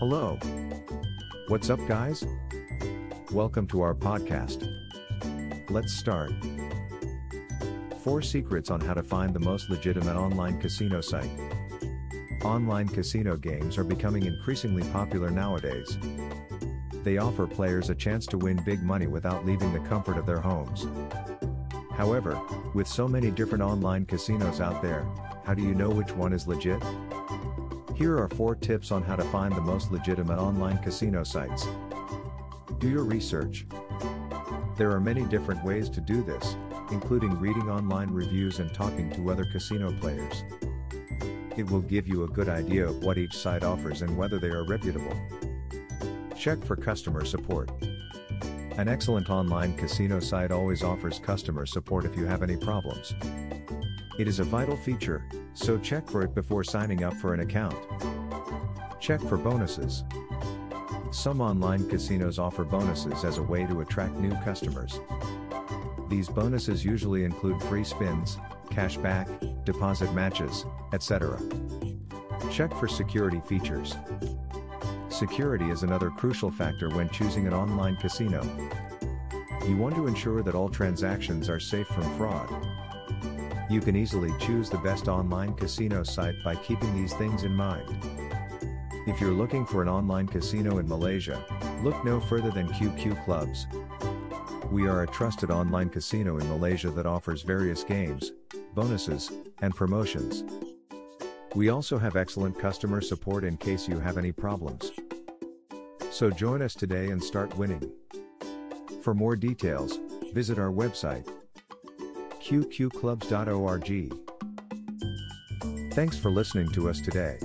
Hello. What's up, guys? Welcome to our podcast. Let's start. 4 Secrets on how to find the most legitimate online casino site. Online casino games are becoming increasingly popular nowadays. They offer players a chance to win big money without leaving the comfort of their homes. However, with so many different online casinos out there, how do you know which one is legit? Here are 4 tips on how to find the most legitimate online casino sites. Do your research. There are many different ways to do this, including reading online reviews and talking to other casino players. It will give you a good idea of what each site offers and whether they are reputable. Check for customer support. An excellent online casino site always offers customer support if you have any problems. It is a vital feature, so check for it before signing up for an account. Check for bonuses. Some online casinos offer bonuses as a way to attract new customers. These bonuses usually include free spins, cashback, deposit matches, etc. Check for security features. Security is another crucial factor when choosing an online casino. You want to ensure that all transactions are safe from fraud. You can easily choose the best online casino site by keeping these things in mind. If you're looking for an online casino in Malaysia, look no further than QQ Clubs. We are a trusted online casino in Malaysia that offers various games, bonuses, and promotions. We also have excellent customer support in case you have any problems. So join us today and start winning. For more details, visit our website qqclubs.org. Thanks for listening to us today.